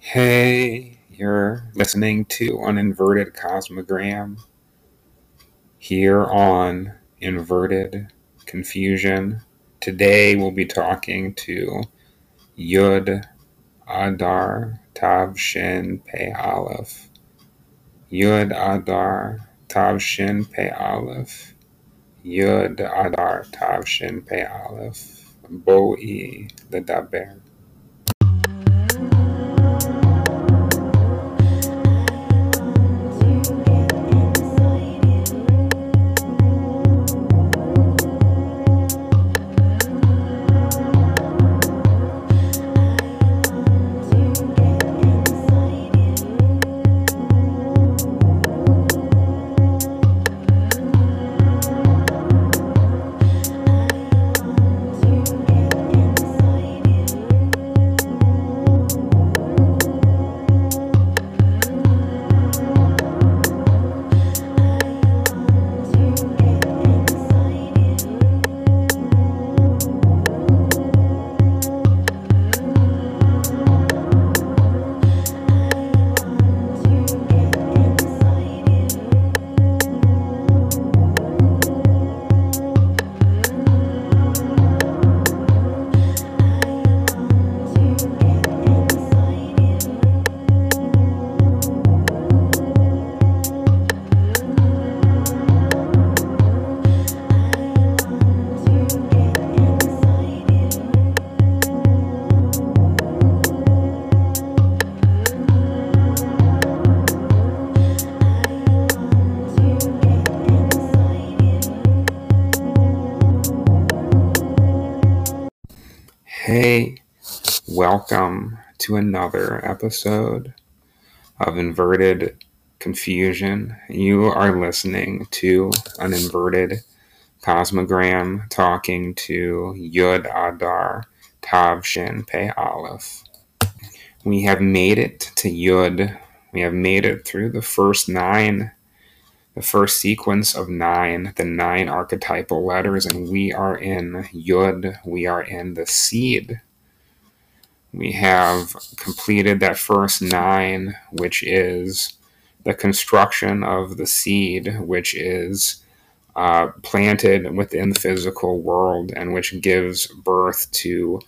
Hey, you're listening to an inverted cosmogram here on Inverted Confusion. Today we'll be talking to Yud Adar Tav Shin Pe Aleph. Yud Adar Tav Shin Pe Aleph. Yud Adar Tav Shin Pe Aleph. Boi Ledaber. Hey, welcome to another episode of Inverted Confusion. You are listening to an inverted cosmogram talking to Yud Adar Tav Shin Pe Aleph. We have made it to Yud. We have made it through the first nine, the first sequence of nine, the nine archetypal letters, and we are in Yud. We are in the seed we have completed that first nine, which is the construction of the seed, which is uh, planted within the physical world and which gives birth to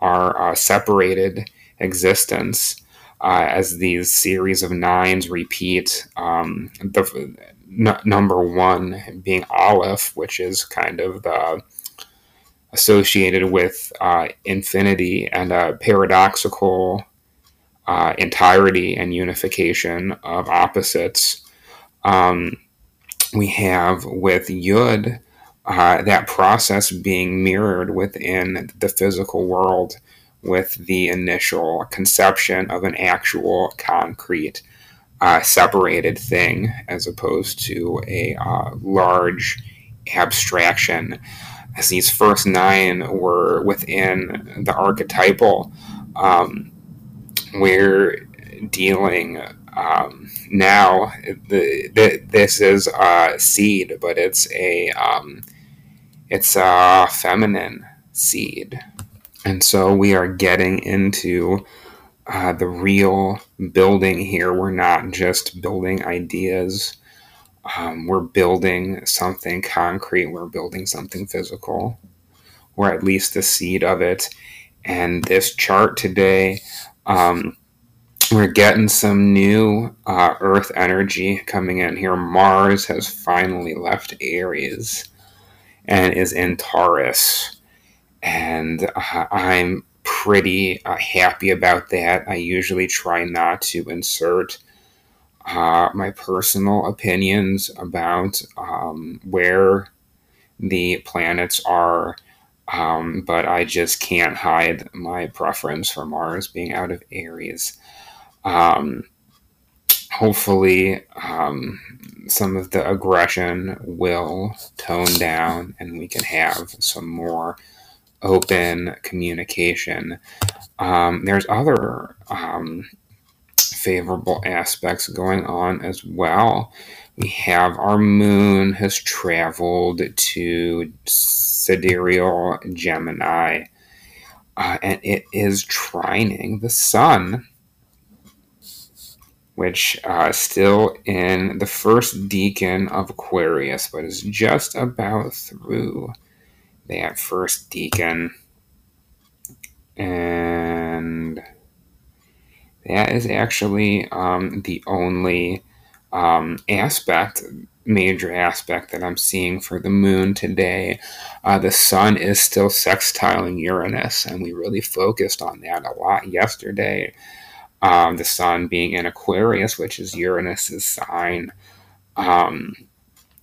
our uh, separated existence. Uh, as these series of nines repeat, um, the n- number one being Aleph, which is kind of the associated with uh, infinity and a paradoxical uh, entirety and unification of opposites. Um, we have with Yud uh, that process being mirrored within the physical world with the initial conception of an actual concrete uh, separated thing as opposed to a uh, large abstraction as these first nine were within the archetypal, um, we're dealing um, now. The, the, this is a seed, but it's a um, it's a feminine seed, and so we are getting into uh, the real building here. We're not just building ideas um, we're building something concrete, we're building something physical, or at least the seed of it. And this chart today, um, we're getting some new uh, Earth energy coming in here. Mars has finally left Aries and is in Taurus. And uh, I'm pretty uh, happy about that. I usually try not to insert uh, my personal opinions about um, where the planets are, um, but I just can't hide my preference for Mars being out of Aries. Um, hopefully, um, some of the aggression will tone down and we can have some more open communication. Um, there's other um, favorable aspects going on as well. We have our moon has traveled to sidereal Gemini, uh, and it is trining the sun. which uh, is still in the first decan of Aquarius, but is just about through that first decan. And that is actually um, the only um, aspect, major aspect that I'm seeing for the moon today. Uh, the sun is still sextiling Uranus, and we really focused on that a lot yesterday. Um, the sun being in Aquarius, which is Uranus's sign. Um,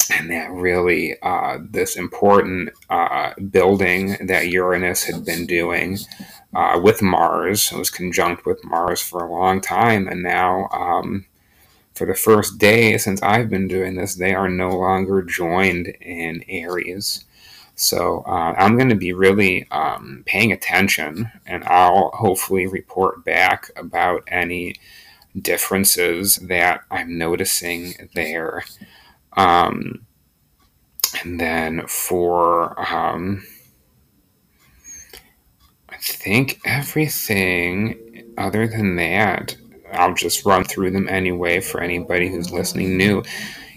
and that really, uh, this important uh, building that Uranus had been doing uh, with Mars. Was conjunct with Mars for a long time, and now um, for the first day since I've been doing this, they are no longer joined in Aries. So uh, I'm going to be really um, paying attention, and I'll hopefully report back about any differences that I'm noticing there. Um, and then for um, I think everything other than that, I'll just run through them anyway for anybody who's listening new.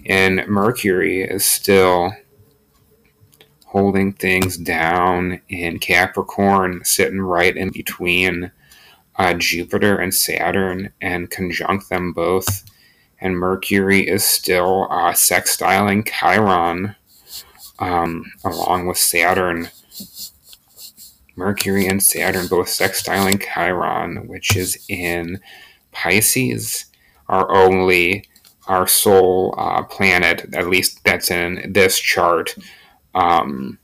And Mercury is still holding things down in Capricorn, sitting right in between uh, Jupiter and Saturn and conjunct them both. And Mercury is still uh, sextiling Chiron um, along with Saturn Mercury and Saturn both sextiling Chiron, which is in Pisces, our only our sole uh, planet, at least that's in this chart. Um,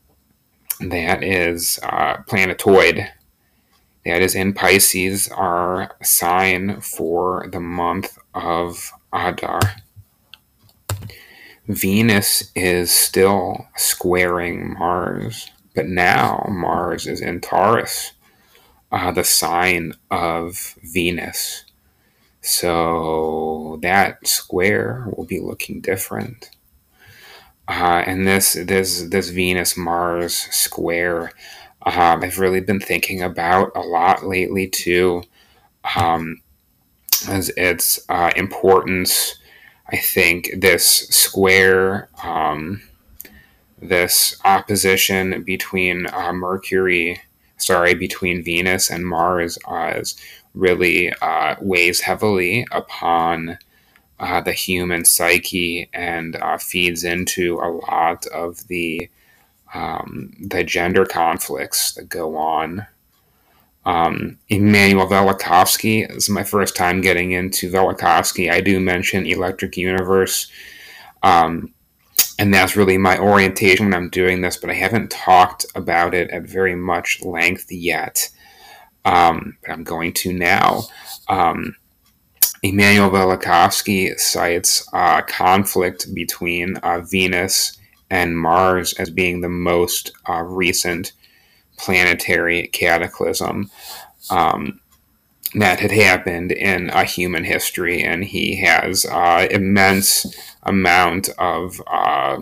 that is uh, planetoid. That is in Pisces, our sign for the month of Adar. Venus is still squaring Mars. But now Mars is in Taurus, uh, the sign of Venus. So that square will be looking different. Uh, and this this this Venus Mars square, um, I've really been thinking about a lot lately too, um, as its uh, importance. I think this square um, this opposition between uh, Mercury, sorry, between Venus and Mars uh, really uh, weighs heavily upon uh, the human psyche and uh, feeds into a lot of the um, the gender conflicts that go on. Um, Immanuel Velikovsky is my first time getting into Velikovsky. I do mention Electric Universe. Um, and that's really my orientation when I'm doing this, but I haven't talked about it at very much length yet. Um, but I'm going to now. Um, Immanuel Velikovsky cites uh, conflict between uh, Venus and Mars as being the most uh, recent planetary cataclysm um, that had happened in a human history, and he has uh, immense amount of uh,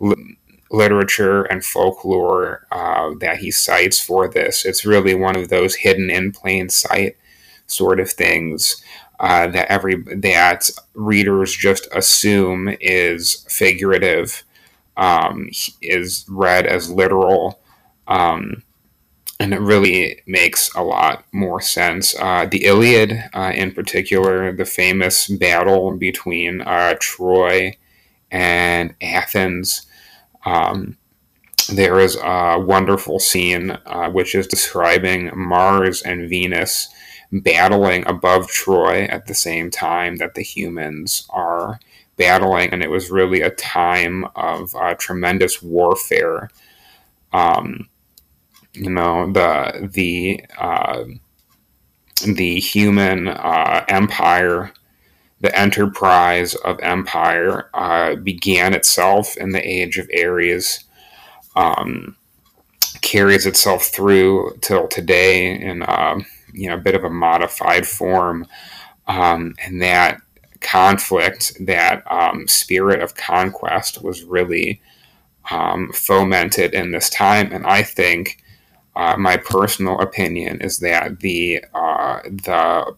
li- literature and folklore uh, that he cites for this. It's really one of those hidden in plain sight sort of things uh, that every that readers just assume is figurative, um, is read as literal. Um, and it really makes a lot more sense. Uh, the Iliad, uh, in particular, the famous battle between uh, Troy and Athens. Um, there is a wonderful scene uh, which is describing Mars and Venus battling above Troy at the same time that the humans are battling, and it was really a time of uh, tremendous warfare. Um, you know the the uh, the human uh, empire, the enterprise of empire uh, began itself in the age of Aries, um, carries itself through till today in uh, you know a bit of a modified form, um, and that conflict, that um, spirit of conquest, was really um, fomented in this time, and I think uh, my personal opinion is that the uh, the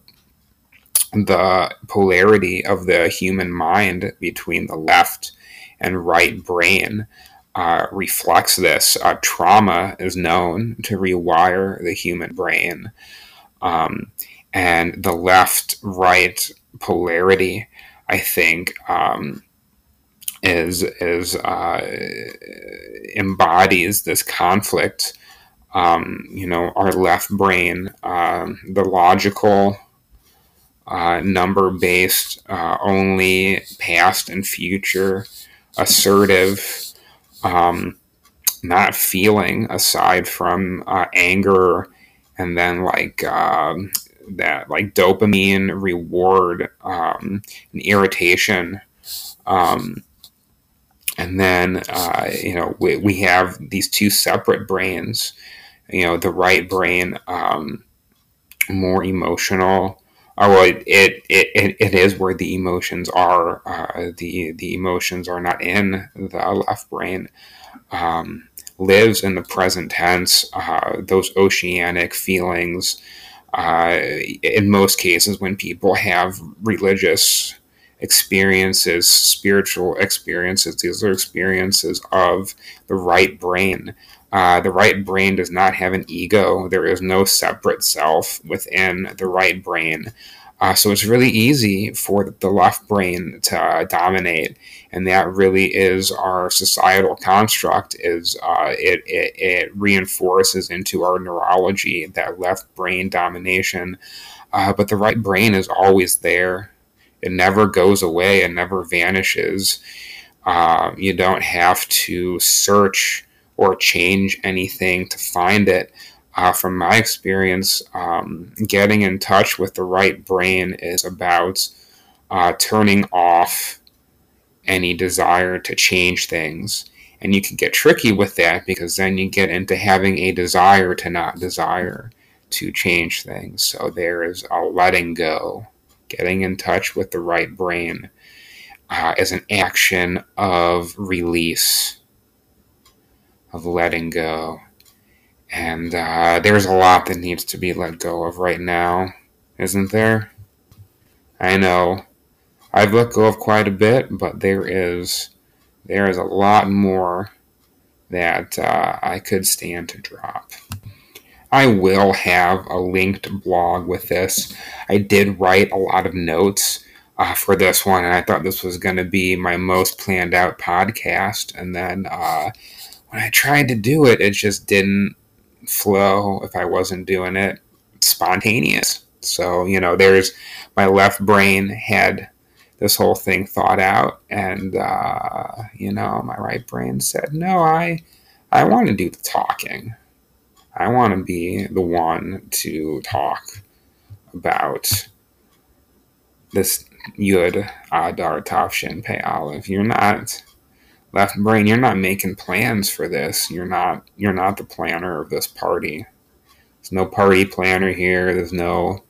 the polarity of the human mind between the left and right brain uh, reflects this. Uh, trauma is known to rewire the human brain. Um, and the left right polarity, I think, um, is is uh, embodies this conflict. Um, you know, our left brain, um, the logical, uh, number based, uh, only past and future, assertive, um, not feeling aside from uh, anger and then like um, that like dopamine reward um, and irritation um, and then uh, you know we, we have these two separate brains you know the right brain um, more emotional or well, it, it, it, it is where the emotions are uh, the the emotions are not in the left brain um, lives in the present tense uh, those oceanic feelings uh, in most cases when people have religious experiences, spiritual experiences. These are experiences of the right brain. Uh, the right brain does not have an ego. There is no separate self within the right brain. Uh, so it's really easy for the left brain to uh, dominate, and that really is our societal construct. Is uh, it, it, it reinforces into our neurology that left brain domination, uh, but the right brain is always there. It never goes away. It never vanishes. Uh, you don't have to search or change anything to find it uh, from my experience, um, getting in touch with the right brain is about uh, turning off any desire to change things. And you can get tricky with that because then you get into having a desire to not desire to change things. So there is a letting go. Getting in touch with the right brain uh, is an action of release, of letting go. And uh, there's a lot that needs to be let go of right now, isn't there? I know. I've let go of quite a bit, but there is there is a lot more that uh, I could stand to drop. I will have a linked blog with this. I did write a lot of notes uh, for this one, and I thought this was going to be my most planned out podcast. And then uh, when I tried to do it, it just didn't flow if I wasn't doing it spontaneous. So, you know, there's my left brain had this whole thing thought out, and, uh, you know, my right brain said, no, I, I want to do the talking. I want to be the one to talk about this Yud Adar Tav Shin Pei Aleph. You're not left brain you're not making plans for this. You're not you're not the planner of this party. There's no party planner here. There's no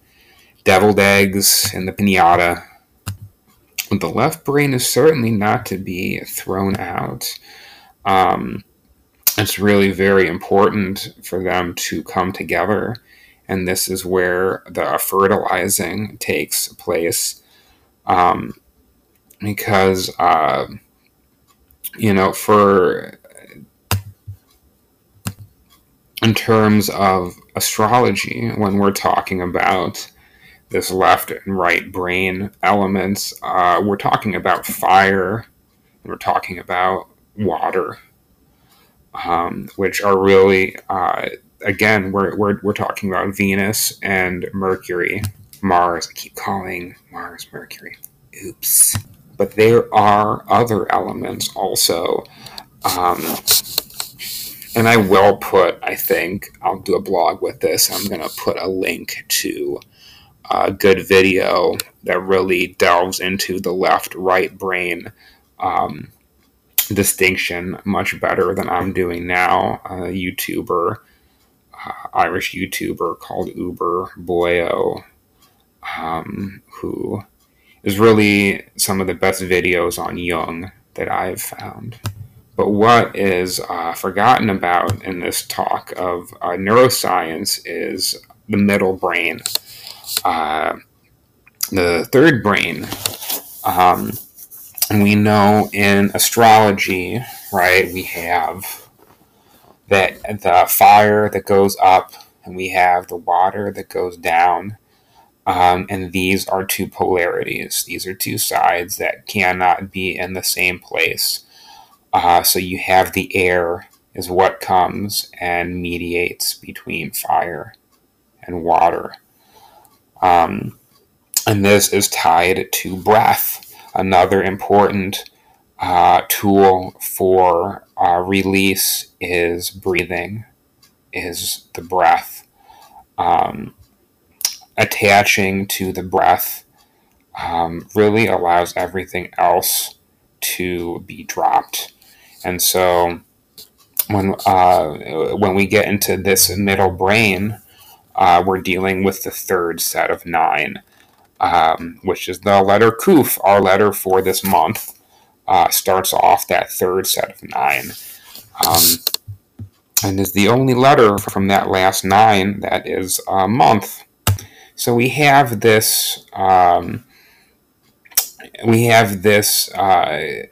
deviled eggs in the piñata the left brain is certainly not to be thrown out. Um, it's really very important for them to come together and this is where the fertilizing takes place. Um, because uh, you know, for in terms of astrology, when we're talking about this left and right brain elements, uh, we're talking about fire, we're talking about water, um, which are really, uh, again, we're, we're, we're talking about Venus and Mercury, Mars. I keep calling Mars Mercury. Oops but there are other elements also. Um, and I will put, I think, I'll do a blog with this. I'm going to put a link to a good video that really delves into the left right brain um, distinction much better than I'm doing now. A YouTuber, uh, Irish YouTuber called Uberboyo, um, who is really some of the best videos on Jung that I've found. But what is uh, forgotten about in this talk of uh, neuroscience is the middle brain. Uh, the third brain. Um, and we know in astrology, right, we have that the fire that goes up and we have the water that goes down. Um, and these are two polarities. These are two sides that cannot be in the same place. Uh, so you have the air is what comes and mediates between fire and water. Um, and this is tied to breath, another important uh, tool for uh, release is breathing, is the breath. Um, attaching to the breath um, really allows everything else to be dropped. And so when uh, when we get into this middle brain, uh, we're dealing with the third set of nine, um, which is the letter Kuf, our letter for this month. Uh, starts off that third set of nine. Um, and is the only letter from that last nine that is a month. So we have this, um, we have this, uh,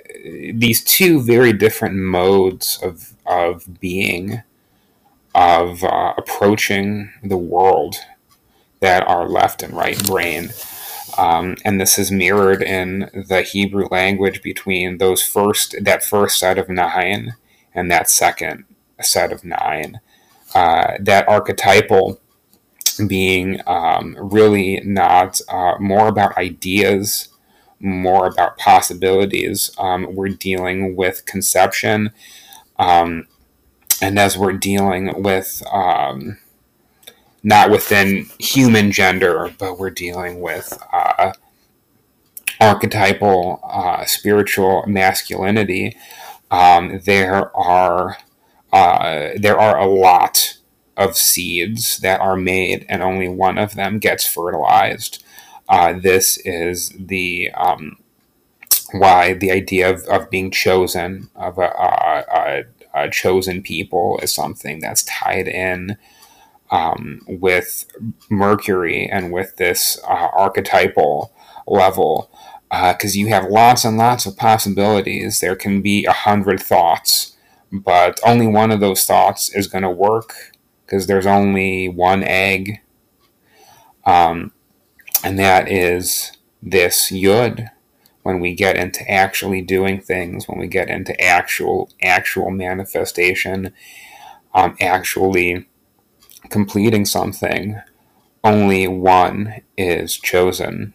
these two very different modes of, of being, of uh, approaching the world that are left and right brain. Um, and this is mirrored in the Hebrew language between those first that first set of nine and that second set of nine. Uh, that archetypal being um, really not uh, more about ideas, more about possibilities. Um, we're dealing with conception, um, and as we're dealing with um, not within human gender, but we're dealing with uh, archetypal uh, spiritual masculinity. Um, there are uh, there are a lot of seeds that are made, and only one of them gets fertilized. Uh, this is the um, why the idea of, of being chosen of a, a, a, a chosen people is something that's tied in um, with Mercury and with this uh, archetypal level, because uh, you have lots and lots of possibilities. There can be a hundred thoughts, but only one of those thoughts is going to work because there's only one egg, um, and that is this yud. When we get into actually doing things, when we get into actual actual manifestation, um, actually completing something, only one is chosen.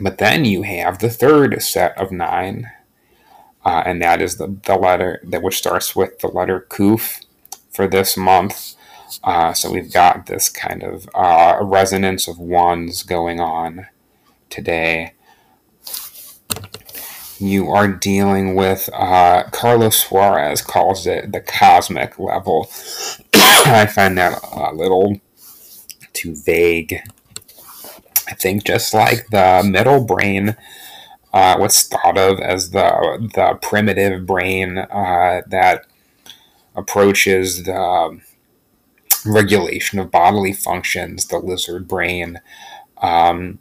But then you have the third set of nine, uh, and that is the, the letter that which starts with the letter Kuf for this month. Uh, so we've got this kind of uh, resonance of ones going on today. You are dealing with, uh, Carlos Suarez calls it the cosmic level. I find that a little too vague. I think just like the middle brain, uh, what's thought of as the the primitive brain uh, that approaches the regulation of bodily functions, the lizard brain. Um,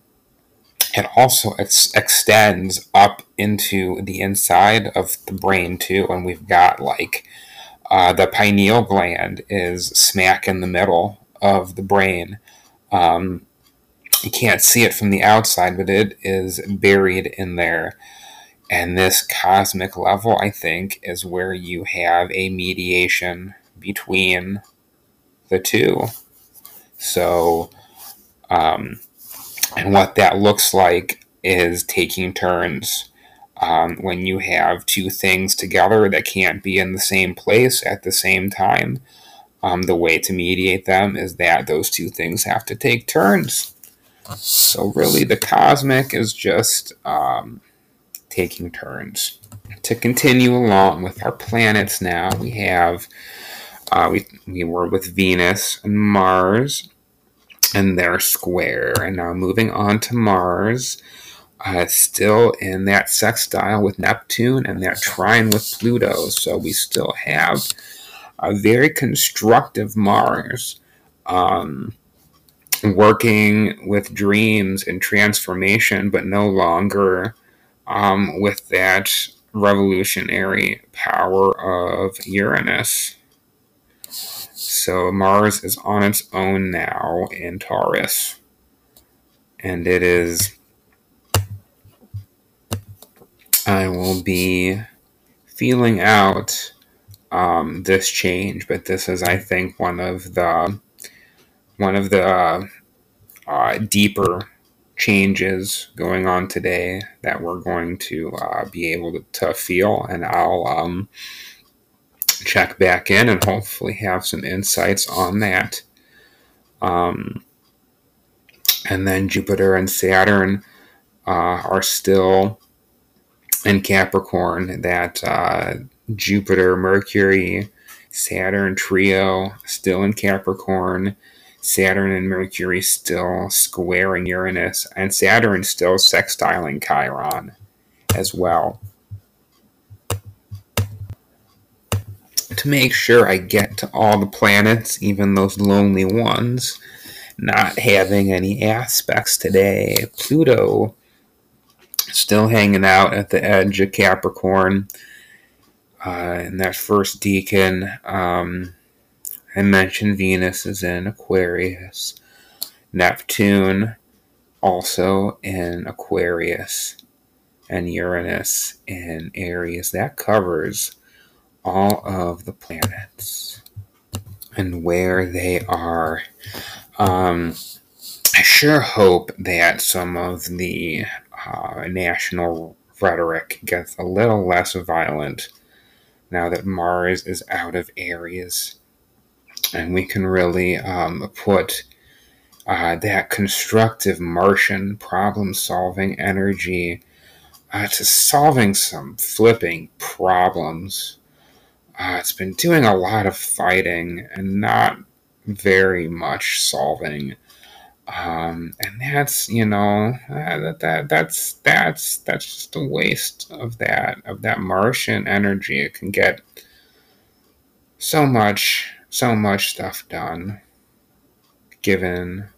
it also ex- extends up into the inside of the brain too, and we've got like uh, the pineal gland is smack in the middle of the brain. Um, you can't see it from the outside, but it is buried in there. And this cosmic level, I think, is where you have a mediation between the two. So, um, and what that looks like is taking turns. Um, when you have two things together that can't be in the same place at the same time, um, the way to mediate them is that those two things have to take turns. So, really, the cosmic is just um, taking turns. To continue along with our planets now, we have uh, we, we were with Venus and Mars, and they're square. And now moving on to Mars, uh, still in that sextile with Neptune and that trine with Pluto. So we still have a very constructive Mars. Um, working with dreams and transformation, but no longer um, with that revolutionary power of Uranus. So Mars is on its own now in Taurus. And it is. I will be feeling out um, this change, but this is, I think, one of the one of the uh, deeper changes going on today that we're going to uh, be able to, to, feel, and I'll um, check back in and hopefully have some insights on that. Um, and then Jupiter and Saturn uh, are still in Capricorn. That uh, Jupiter, Mercury, Saturn trio still in Capricorn. Saturn and Mercury still squaring Uranus, and Saturn still sextiling Chiron as well. To make sure I get to all the planets, even those lonely ones, not having any aspects today. Pluto still hanging out at the edge of Capricorn. Uh, in that first decan, um, I mentioned Venus is in Aquarius. Neptune also in Aquarius. And Uranus in Aries. That covers all of the planets and where they are. Um, I sure hope that some of the uh, national rhetoric gets a little less violent now that Mars is out of Aries and we can really um, put uh, that constructive Martian problem solving energy uh, to solving some flipping problems. Uh, it's been doing a lot of fighting and not very much solving. Um, and that's you know that, that that's that's that's just a waste of that of that Martian energy. It can get so much so much stuff done given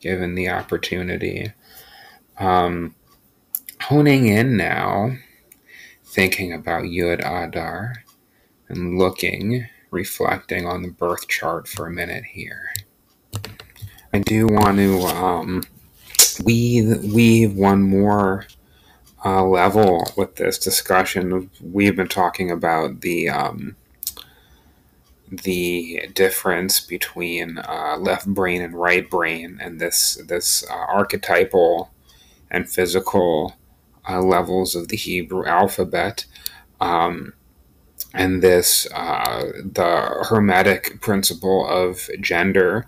given the opportunity um, honing in now thinking about yud adar and looking reflecting on the birth chart for a minute here. I do want to um, weave weave one more uh, level with this discussion. We've been talking about the um, the difference between uh, left brain and right brain and this this uh, archetypal and physical uh, levels of the Hebrew alphabet. Um, and this uh, the hermetic principle of gender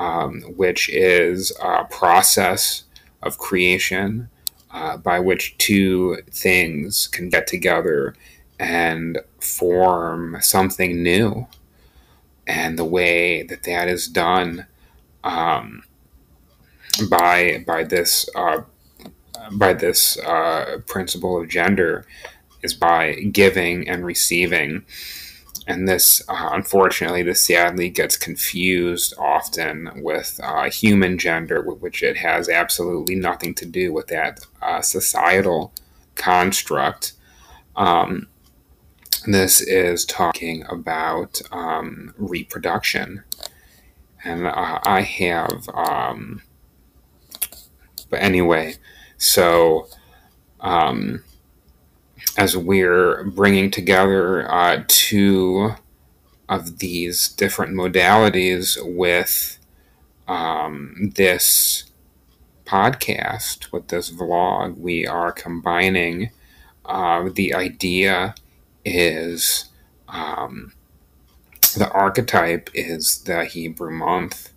um, which is a process of creation uh, by which two things can get together and form something new. And the way that that is done um, by by this uh, by this uh, principle of gender is by giving and receiving. And this, uh, unfortunately, this sadly gets confused often with uh, human gender, which it has absolutely nothing to do with that uh, societal construct. Um, this is talking about um, reproduction. And uh, I have, um, but anyway, so um, as we're bringing together uh, two of these different modalities with um, this podcast, with this vlog, we are combining uh, the idea is um, the archetype is the Hebrew month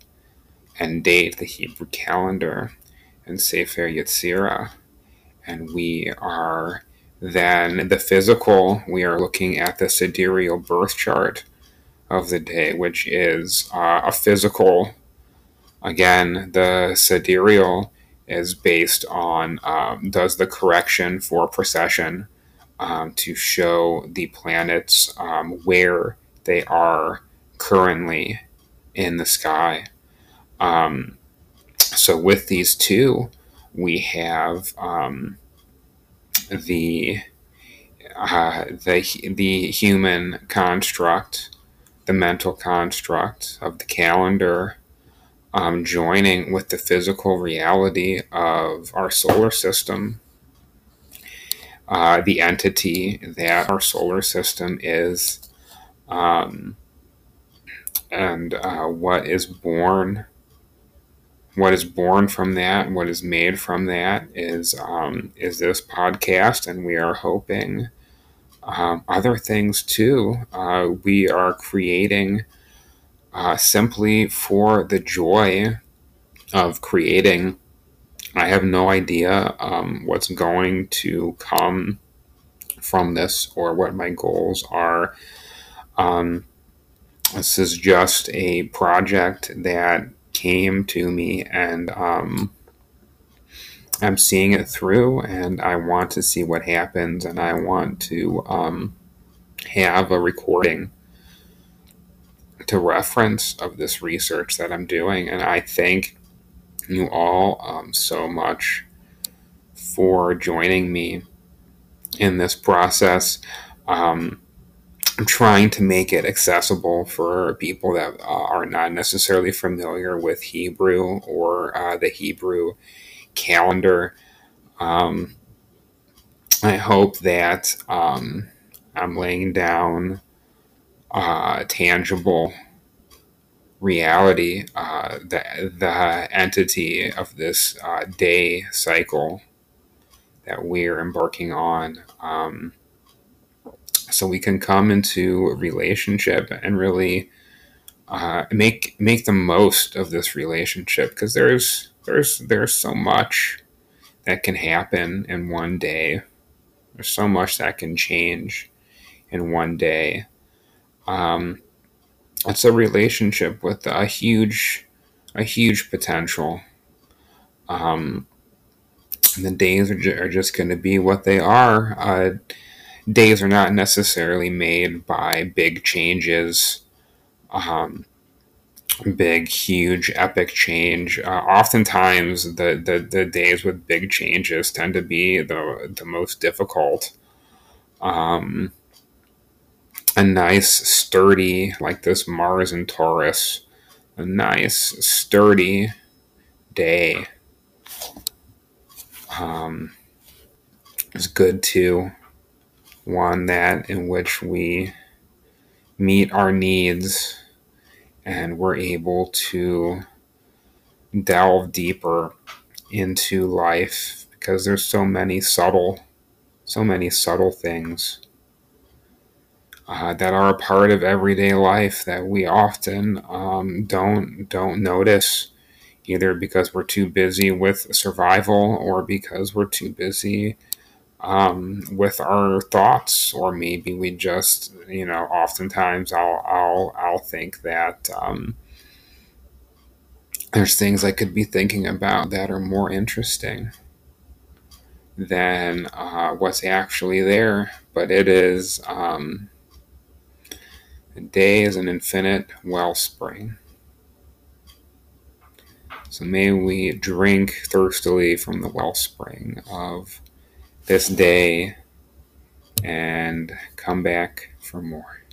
and date, the Hebrew calendar, and Sefer Yetzirah. And we are then the physical, we are looking at the sidereal birth chart of the day, which is uh, a physical. Again, the sidereal is based on um, does the correction for precession um, to show the planets um, where they are currently in the sky. Um, so with these two, we have um, the uh, the the human construct, the mental construct of the calendar, um, joining with the physical reality of our solar system, uh, the entity that our solar system is, um, and uh, what is born what is born from that, what is made from that, is um, is this podcast, and we are hoping um, other things too. Uh, we are creating uh, simply for the joy of creating. I have no idea um, what's going to come from this or what my goals are. Um, this is just a project that came to me and um, I'm seeing it through and I want to see what happens and I want to um, have a recording to reference of this research that I'm doing. And I thank you all um, so much for joining me in this process. Um, I'm trying to make it accessible for people that uh, are not necessarily familiar with Hebrew or uh, the Hebrew calendar. Um, I hope that um, I'm laying down uh, tangible reality, uh, the, the entity of this uh, day cycle that we're embarking on. Um, so we can come into a relationship and really uh, make make the most of this relationship because there's there's there's so much that can happen in one day. There's so much that can change in one day. Um, it's a relationship with a huge a huge potential. Um, the days are, ju- are just going to be what they are. Uh, days are not necessarily made by big changes, um, big, huge, epic change. Uh, oftentimes, the, the, the days with big changes tend to be the, the most difficult. Um, a nice, sturdy, like this Mars and Taurus, a nice, sturdy day um, is good too one that in which we meet our needs and we're able to delve deeper into life because there's so many subtle so many subtle things uh, that are a part of everyday life that we often um, don't don't notice either because we're too busy with survival or because we're too busy um, with our thoughts, or maybe we just, you know, oftentimes I'll I'll I'll think that um, there's things I could be thinking about that are more interesting than uh, what's actually there. But it is um, day is an infinite wellspring. So may we drink thirstily from the wellspring of this day and come back for more.